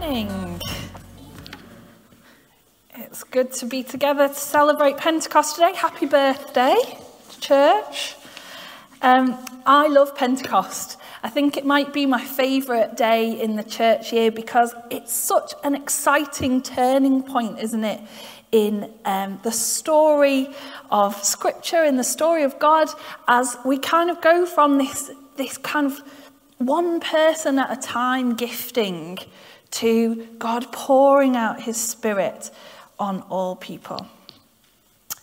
morning. It's good to be together to celebrate Pentecost today. Happy birthday, church. Um, I love Pentecost. I think it might be my favourite day in the church year because it's such an exciting turning point, isn't it? In um, the story of Scripture, in the story of God, as we kind of go from this, this kind of one person at a time gifting to God pouring out his spirit on all people.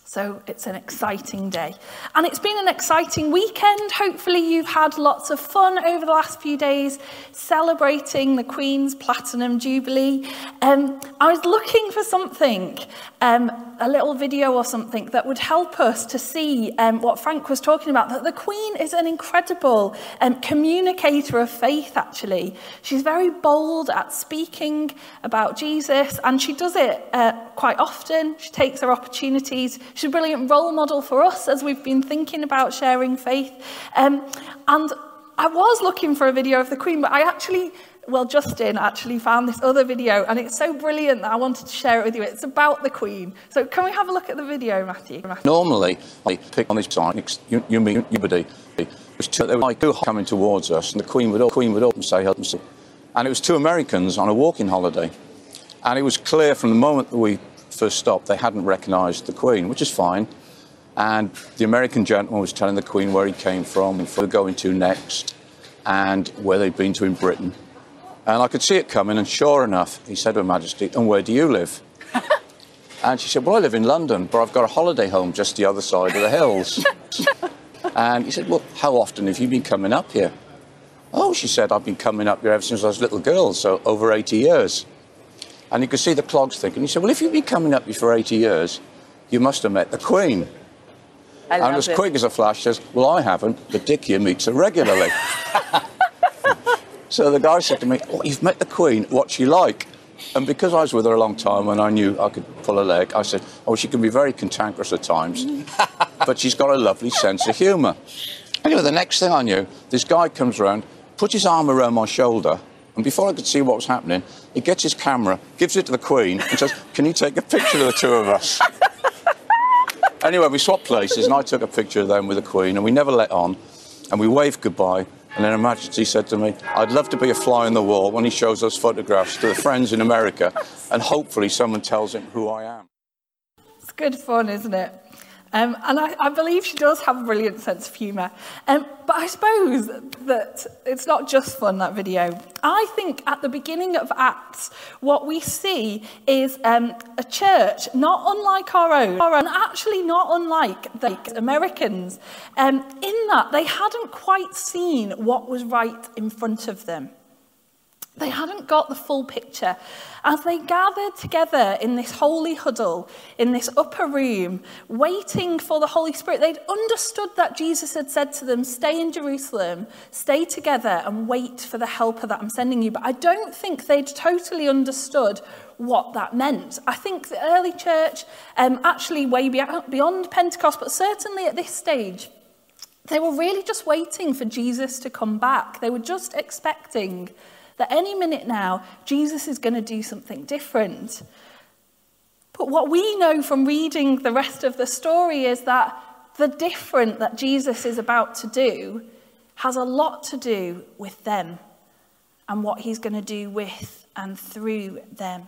So it's an exciting day. And it's been an exciting weekend. Hopefully, you've had lots of fun over the last few days celebrating the Queen's Platinum Jubilee. Um, I was looking for something, um, a little video or something that would help us to see um, what Frank was talking about that the Queen is an incredible um, communicator of faith, actually. She's very bold at speaking about Jesus, and she does it uh, quite often. She takes her opportunities. She a brilliant role model for us as we've been thinking about sharing faith. Um, and I was looking for a video of the Queen, but I actually, well, Justin actually found this other video, and it's so brilliant that I wanted to share it with you. It's about the Queen. So can we have a look at the video, Matthew? Normally, I pick on this side, you, you mean two, they were like two coming towards us, and the Queen would, Queen would up and say, help me. And it was two Americans on a walking holiday. And it was clear from the moment that we first stop, they hadn't recognised the Queen, which is fine. And the American gentleman was telling the Queen where he came from, and where they're going to next, and where they'd been to in Britain. And I could see it coming, and sure enough, he said to Her Majesty, And where do you live? and she said, Well, I live in London, but I've got a holiday home just the other side of the hills. and he said, Well, how often have you been coming up here? Oh, she said, I've been coming up here ever since I was a little girl, so over 80 years. And you could see the clogs thinking. He said, Well, if you've been coming up here for 80 years, you must have met the Queen. I and as it. quick as a flash says, Well, I haven't, but Dick here meets her regularly. so the guy said to me, oh, You've met the Queen, what's she like? And because I was with her a long time and I knew I could pull a leg, I said, Oh, she can be very cantankerous at times, but she's got a lovely sense of humour. Anyway, the next thing I knew, this guy comes around, puts his arm around my shoulder, and before I could see what was happening, he gets his camera, gives it to the Queen, and says, Can you take a picture of the two of us? anyway, we swapped places, and I took a picture of them with the Queen, and we never let on. And we waved goodbye. And then Her Majesty said to me, I'd love to be a fly on the wall when he shows those photographs to the friends in America, and hopefully someone tells him who I am. It's good fun, isn't it? Um, and I, I, believe she does have a brilliant sense of humour. Um, but I suppose that it's not just fun, that video. I think at the beginning of Acts, what we see is um, a church not unlike our own, and actually not unlike the Americans, um, in that they hadn't quite seen what was right in front of them. They hadn't got the full picture. As they gathered together in this holy huddle, in this upper room, waiting for the Holy Spirit, they'd understood that Jesus had said to them, Stay in Jerusalem, stay together, and wait for the helper that I'm sending you. But I don't think they'd totally understood what that meant. I think the early church, um, actually way beyond Pentecost, but certainly at this stage, they were really just waiting for Jesus to come back. They were just expecting that any minute now, Jesus is going to do something different. But what we know from reading the rest of the story is that the different that Jesus is about to do has a lot to do with them and what he's going to do with and through them.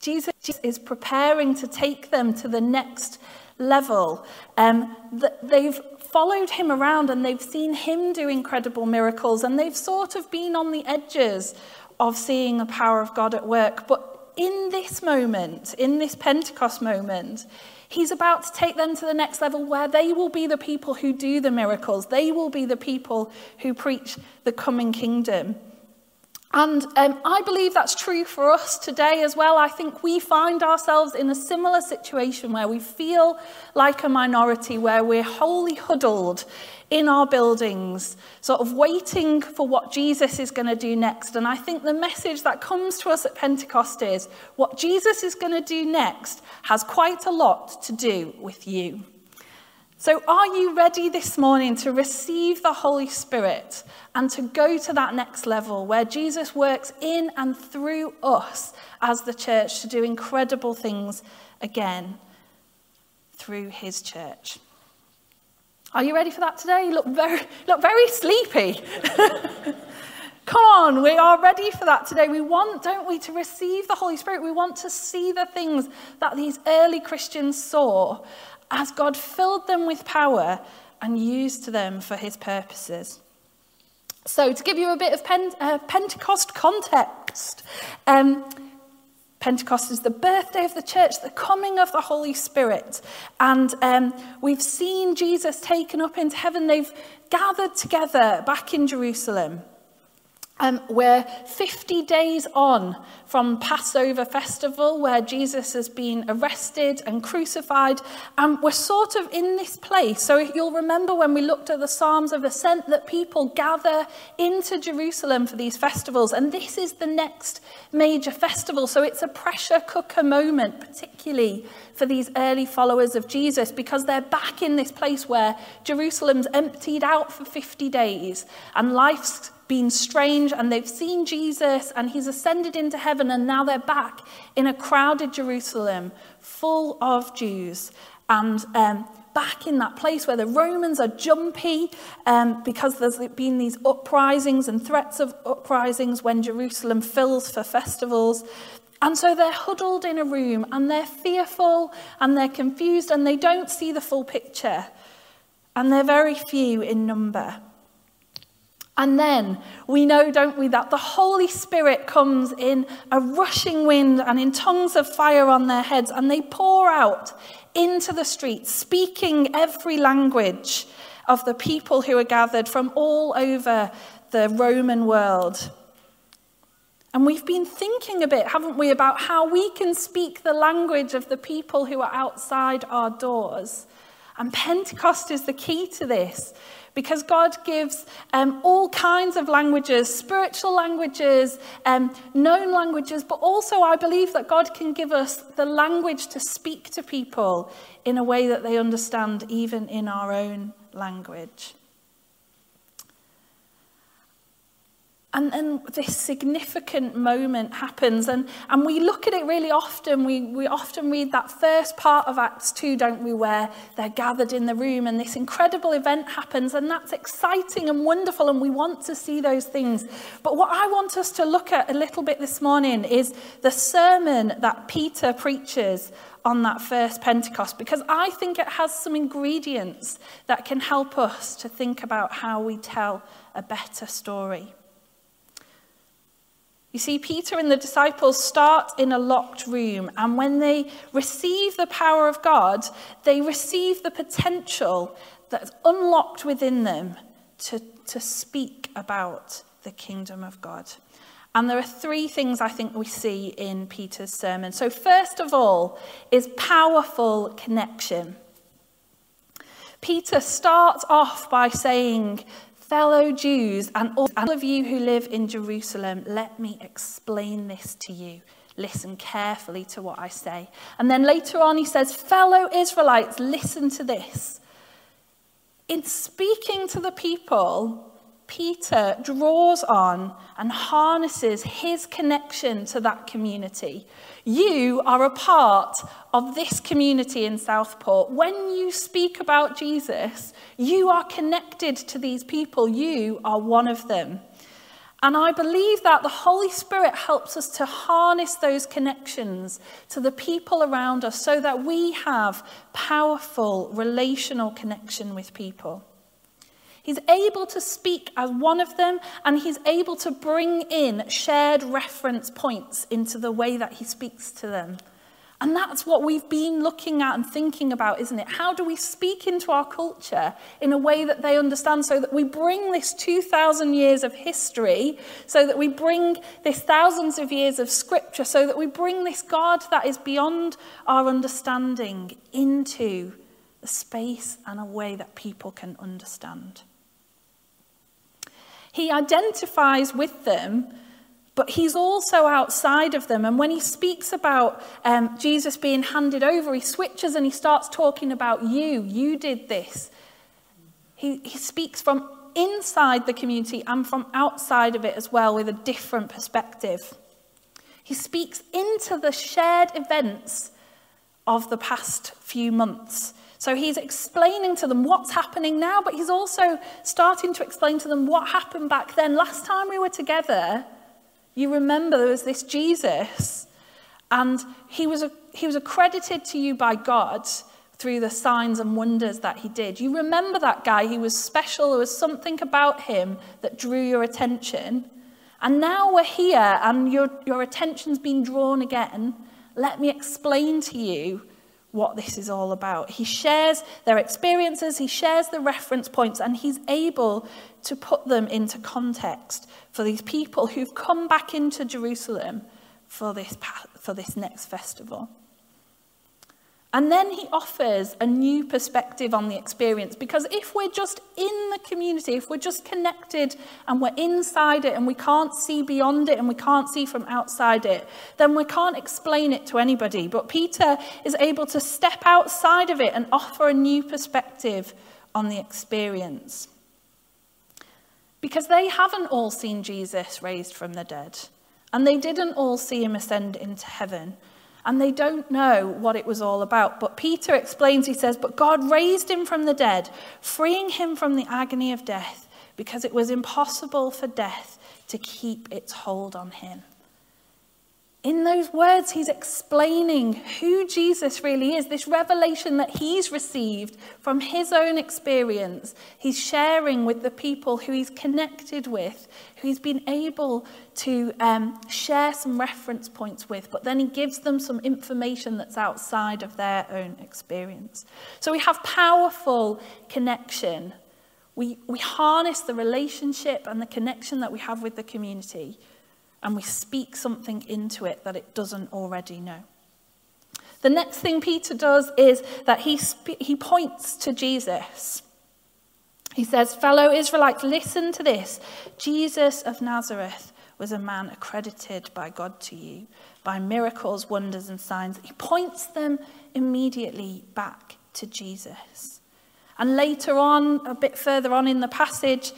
Jesus is preparing to take them to the next level. Um, they've followed him around and they've seen him do incredible miracles and they've sort of been on the edges of seeing the power of God at work. But in this moment, in this Pentecost moment, he's about to take them to the next level where they will be the people who do the miracles. They will be the people who preach the coming kingdom. And um, I believe that's true for us today as well. I think we find ourselves in a similar situation where we feel like a minority, where we're wholly huddled in our buildings, sort of waiting for what Jesus is going to do next. And I think the message that comes to us at Pentecost is what Jesus is going to do next has quite a lot to do with you. So, are you ready this morning to receive the Holy Spirit and to go to that next level where Jesus works in and through us as the church to do incredible things again through his church? Are you ready for that today? You look very, look very sleepy. Come on, we are ready for that today. We want, don't we, to receive the Holy Spirit. We want to see the things that these early Christians saw as God filled them with power and used them for his purposes. So, to give you a bit of Pen- uh, Pentecost context, um, Pentecost is the birthday of the church, the coming of the Holy Spirit. And um, we've seen Jesus taken up into heaven. They've gathered together back in Jerusalem. Um, we're 50 days on from Passover festival where Jesus has been arrested and crucified. And we're sort of in this place. So you'll remember when we looked at the Psalms of Ascent that people gather into Jerusalem for these festivals. And this is the next major festival. So it's a pressure cooker moment, particularly for these early followers of Jesus, because they're back in this place where Jerusalem's emptied out for 50 days and life's been strange and they've seen Jesus and he's ascended into heaven and now they're back in a crowded Jerusalem full of Jews and um, back in that place where the Romans are jumpy um, because there's been these uprisings and threats of uprisings when Jerusalem fills for festivals. And so they're huddled in a room and they're fearful and they're confused and they don't see the full picture. And they're very few in number. And then we know, don't we, that the Holy Spirit comes in a rushing wind and in tongues of fire on their heads, and they pour out into the streets, speaking every language of the people who are gathered from all over the Roman world. And we've been thinking a bit, haven't we, about how we can speak the language of the people who are outside our doors. And Pentecost is the key to this because God gives um, all kinds of languages, spiritual languages, um, known languages, but also I believe that God can give us the language to speak to people in a way that they understand, even in our own language. And then this significant moment happens, and, and we look at it really often. We, we often read that first part of Acts 2, don't we, where they're gathered in the room, and this incredible event happens, and that's exciting and wonderful, and we want to see those things. But what I want us to look at a little bit this morning is the sermon that Peter preaches on that first Pentecost, because I think it has some ingredients that can help us to think about how we tell a better story. You see, Peter and the disciples start in a locked room, and when they receive the power of God, they receive the potential that's unlocked within them to, to speak about the kingdom of God. And there are three things I think we see in Peter's sermon. So, first of all, is powerful connection. Peter starts off by saying Fellow Jews and all of you who live in Jerusalem, let me explain this to you. Listen carefully to what I say. And then later on, he says, Fellow Israelites, listen to this. In speaking to the people, Peter draws on and harnesses his connection to that community. You are a part of this community in Southport. When you speak about Jesus, you are connected to these people. You are one of them. And I believe that the Holy Spirit helps us to harness those connections to the people around us so that we have powerful relational connection with people. He's able to speak as one of them, and he's able to bring in shared reference points into the way that he speaks to them. And that's what we've been looking at and thinking about, isn't it? How do we speak into our culture in a way that they understand so that we bring this 2,000 years of history, so that we bring this thousands of years of scripture, so that we bring this God that is beyond our understanding into the space and a way that people can understand? He identifies with them But he's also outside of them. And when he speaks about um, Jesus being handed over, he switches and he starts talking about you. You did this. He, he speaks from inside the community and from outside of it as well with a different perspective. He speaks into the shared events of the past few months. So he's explaining to them what's happening now, but he's also starting to explain to them what happened back then. Last time we were together, you remember there was this Jesus, and he was, he was accredited to you by God through the signs and wonders that he did. You remember that guy, he was special, there was something about him that drew your attention. And now we're here and your, your attention's been drawn again. Let me explain to you what this is all about. He shares their experiences, he shares the reference points, and he's able to put them into context for these people who've come back into Jerusalem for this, for this next festival. And then he offers a new perspective on the experience because if we're just in the community, if we're just connected and we're inside it and we can't see beyond it and we can't see from outside it, then we can't explain it to anybody. But Peter is able to step outside of it and offer a new perspective on the experience. Because they haven't all seen Jesus raised from the dead, and they didn't all see him ascend into heaven and they don't know what it was all about. But Peter explains, he says, But God raised him from the dead, freeing him from the agony of death, because it was impossible for death to keep its hold on him. In those words, he's explaining who Jesus really is, this revelation that he's received from his own experience. He's sharing with the people who he's connected with, who he's been able to um, share some reference points with, but then he gives them some information that's outside of their own experience. So we have powerful connection. We, we harness the relationship and the connection that we have with the community and we speak something into it that it doesn't already know. The next thing Peter does is that he, sp- he points to Jesus. He says, Fellow Israelites, listen to this. Jesus of Nazareth was a man accredited by God to you by miracles, wonders, and signs. He points them immediately back to Jesus. And later on, a bit further on in the passage,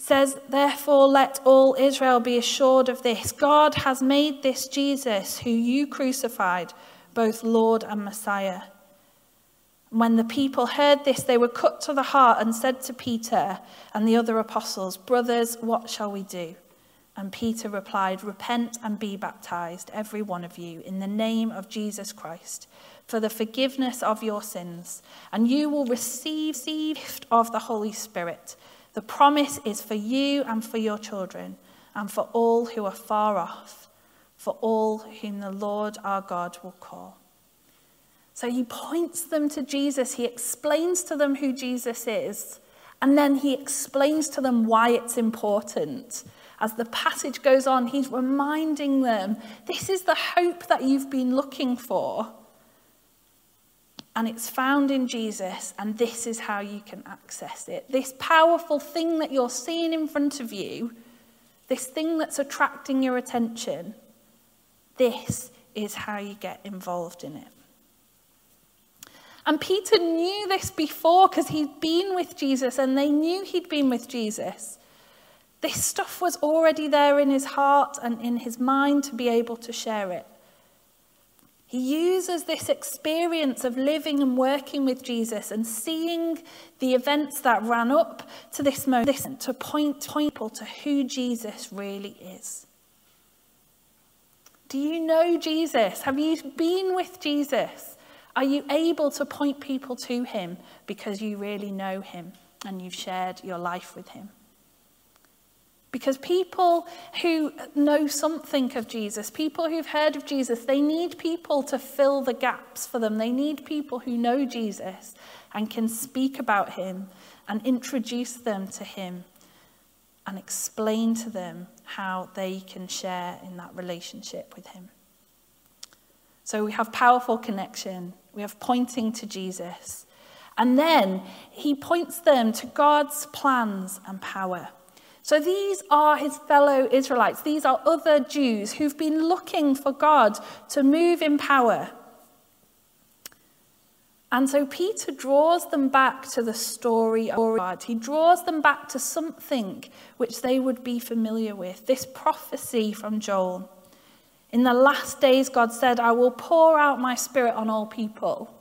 he says, Therefore, let all Israel be assured of this God has made this Jesus, who you crucified, both Lord and Messiah. When the people heard this, they were cut to the heart and said to Peter and the other apostles, Brothers, what shall we do? And Peter replied, Repent and be baptized, every one of you, in the name of Jesus Christ, for the forgiveness of your sins, and you will receive the gift of the Holy Spirit. The promise is for you and for your children, and for all who are far off, for all whom the Lord our God will call. So he points them to Jesus. He explains to them who Jesus is, and then he explains to them why it's important. As the passage goes on, he's reminding them this is the hope that you've been looking for and it's found in Jesus, and this is how you can access it. This powerful thing that you're seeing in front of you, this thing that's attracting your attention, this is how you get involved in it. And Peter knew this before because he'd been with Jesus and they knew he'd been with Jesus. This stuff was already there in his heart and in his mind to be able to share it. He uses this experience of living and working with Jesus and seeing the events that ran up to this moment to point people to who Jesus really is. Do you know Jesus? Have you been with Jesus? Are you able to point people to him because you really know him and you've shared your life with him? Because people who know something of Jesus, people who've heard of Jesus, they need people to fill the gaps for them. They need people who know Jesus and can speak about him and introduce them to him and explain to them how they can share in that relationship with him. So we have powerful connection, we have pointing to Jesus. And then he points them to God's plans and power. So these are his fellow Israelites. These are other Jews who've been looking for God to move in power. And so Peter draws them back to the story of God. He draws them back to something which they would be familiar with this prophecy from Joel. In the last days, God said, I will pour out my spirit on all people.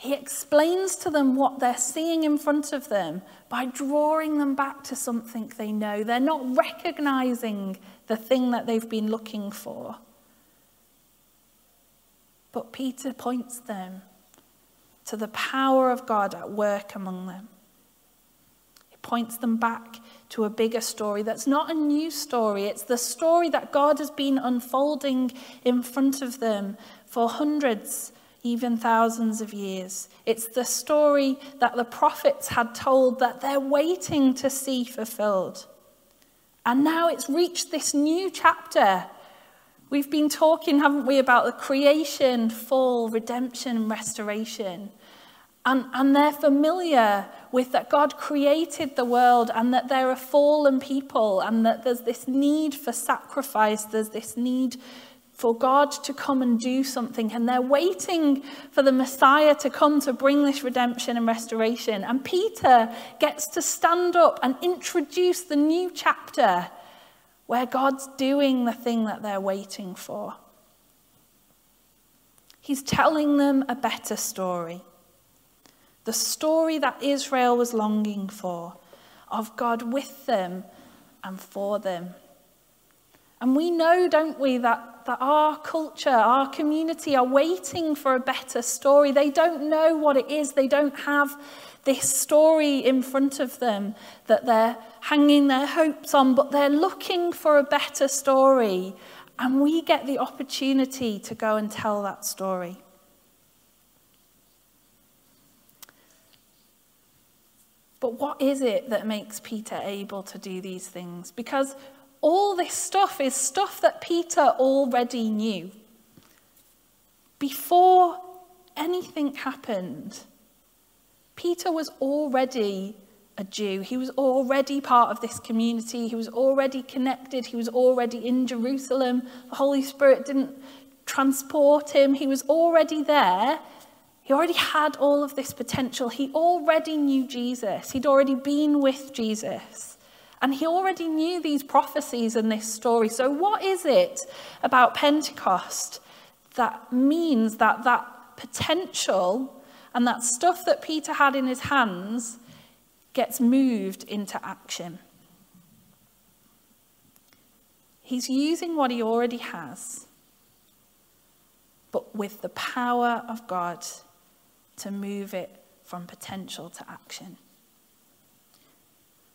He explains to them what they're seeing in front of them by drawing them back to something they know. They're not recognizing the thing that they've been looking for. But Peter points them to the power of God at work among them. He points them back to a bigger story that's not a new story, it's the story that God has been unfolding in front of them for hundreds, even thousands of years. It's the story that the prophets had told that they're waiting to see fulfilled. And now it's reached this new chapter. We've been talking, haven't we, about the creation, fall, redemption, and restoration. And, and they're familiar with that God created the world and that there are fallen people and that there's this need for sacrifice, there's this need for God to come and do something. And they're waiting for the Messiah to come to bring this redemption and restoration. And Peter gets to stand up and introduce the new chapter where God's doing the thing that they're waiting for. He's telling them a better story the story that Israel was longing for, of God with them and for them. And we know, don't we, that, that our culture, our community are waiting for a better story. They don't know what it is, they don't have this story in front of them that they're hanging their hopes on, but they're looking for a better story. And we get the opportunity to go and tell that story. But what is it that makes Peter able to do these things? Because all this stuff is stuff that Peter already knew. Before anything happened, Peter was already a Jew. He was already part of this community. He was already connected. He was already in Jerusalem. The Holy Spirit didn't transport him. He was already there he already had all of this potential. He already knew Jesus. He'd already been with Jesus. And he already knew these prophecies and this story. So, what is it about Pentecost that means that that potential and that stuff that Peter had in his hands gets moved into action? He's using what he already has, but with the power of God to move it from potential to action.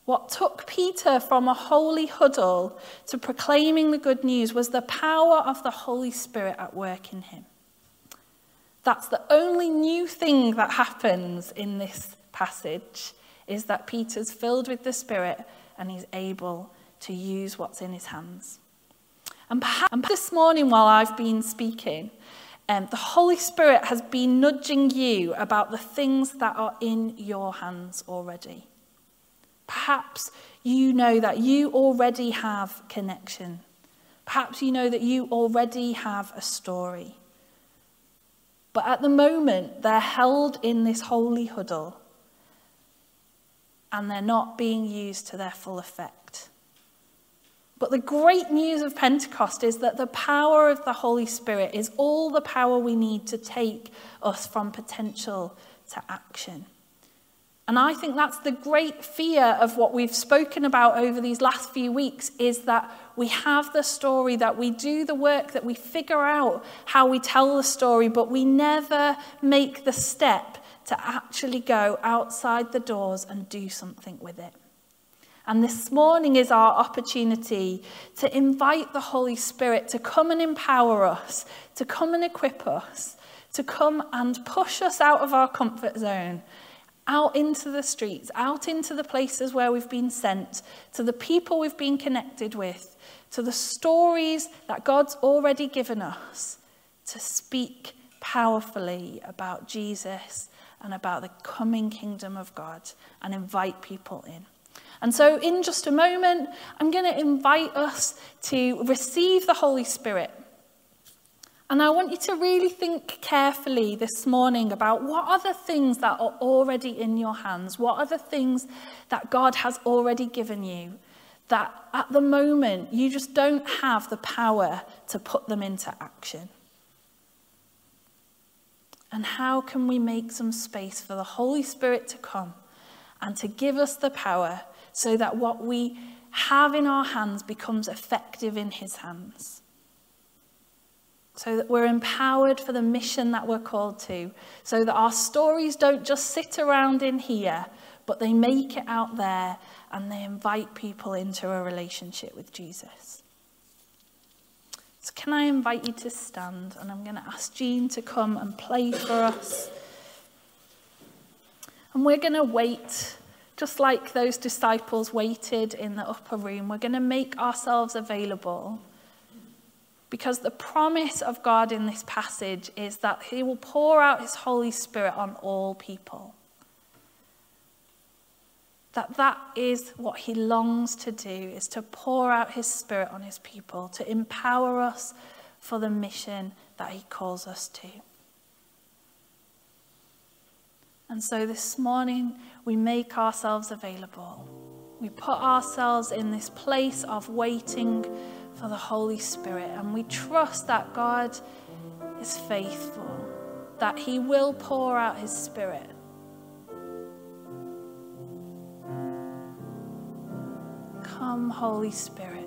What took Peter from a holy huddle to proclaiming the good news was the power of the Holy Spirit at work in him. That's the only new thing that happens in this passage is that Peter's filled with the Spirit and he's able to use what's in his hands. And perhaps this morning, while I've been speaking, um, the Holy Spirit has been nudging you about the things that are in your hands already. Perhaps you know that you already have connection. Perhaps you know that you already have a story. But at the moment, they're held in this holy huddle and they're not being used to their full effect. But the great news of Pentecost is that the power of the Holy Spirit is all the power we need to take us from potential to action. And I think that's the great fear of what we've spoken about over these last few weeks is that we have the story, that we do the work, that we figure out how we tell the story, but we never make the step to actually go outside the doors and do something with it. And this morning is our opportunity to invite the Holy Spirit to come and empower us, to come and equip us, to come and push us out of our comfort zone, out into the streets, out into the places where we've been sent, to the people we've been connected with, to the stories that God's already given us, to speak powerfully about Jesus and about the coming kingdom of God and invite people in. And so, in just a moment, I'm going to invite us to receive the Holy Spirit. And I want you to really think carefully this morning about what are the things that are already in your hands? What are the things that God has already given you that at the moment you just don't have the power to put them into action? And how can we make some space for the Holy Spirit to come and to give us the power so that what we have in our hands becomes effective in His hands? So that we're empowered for the mission that we're called to, so that our stories don't just sit around in here, but they make it out there and they invite people into a relationship with Jesus. So, can I invite you to stand? And I'm going to ask Jean to come and play for us. And we're going to wait, just like those disciples waited in the upper room. We're going to make ourselves available because the promise of God in this passage is that he will pour out his Holy Spirit on all people. That that is what he longs to do, is to pour out his Spirit on his people, to empower us for the mission that he calls us to. And so this morning, we make ourselves available. We put ourselves in this place of waiting for the Holy Spirit. And we trust that God is faithful, that He will pour out His Spirit. Come, Holy Spirit.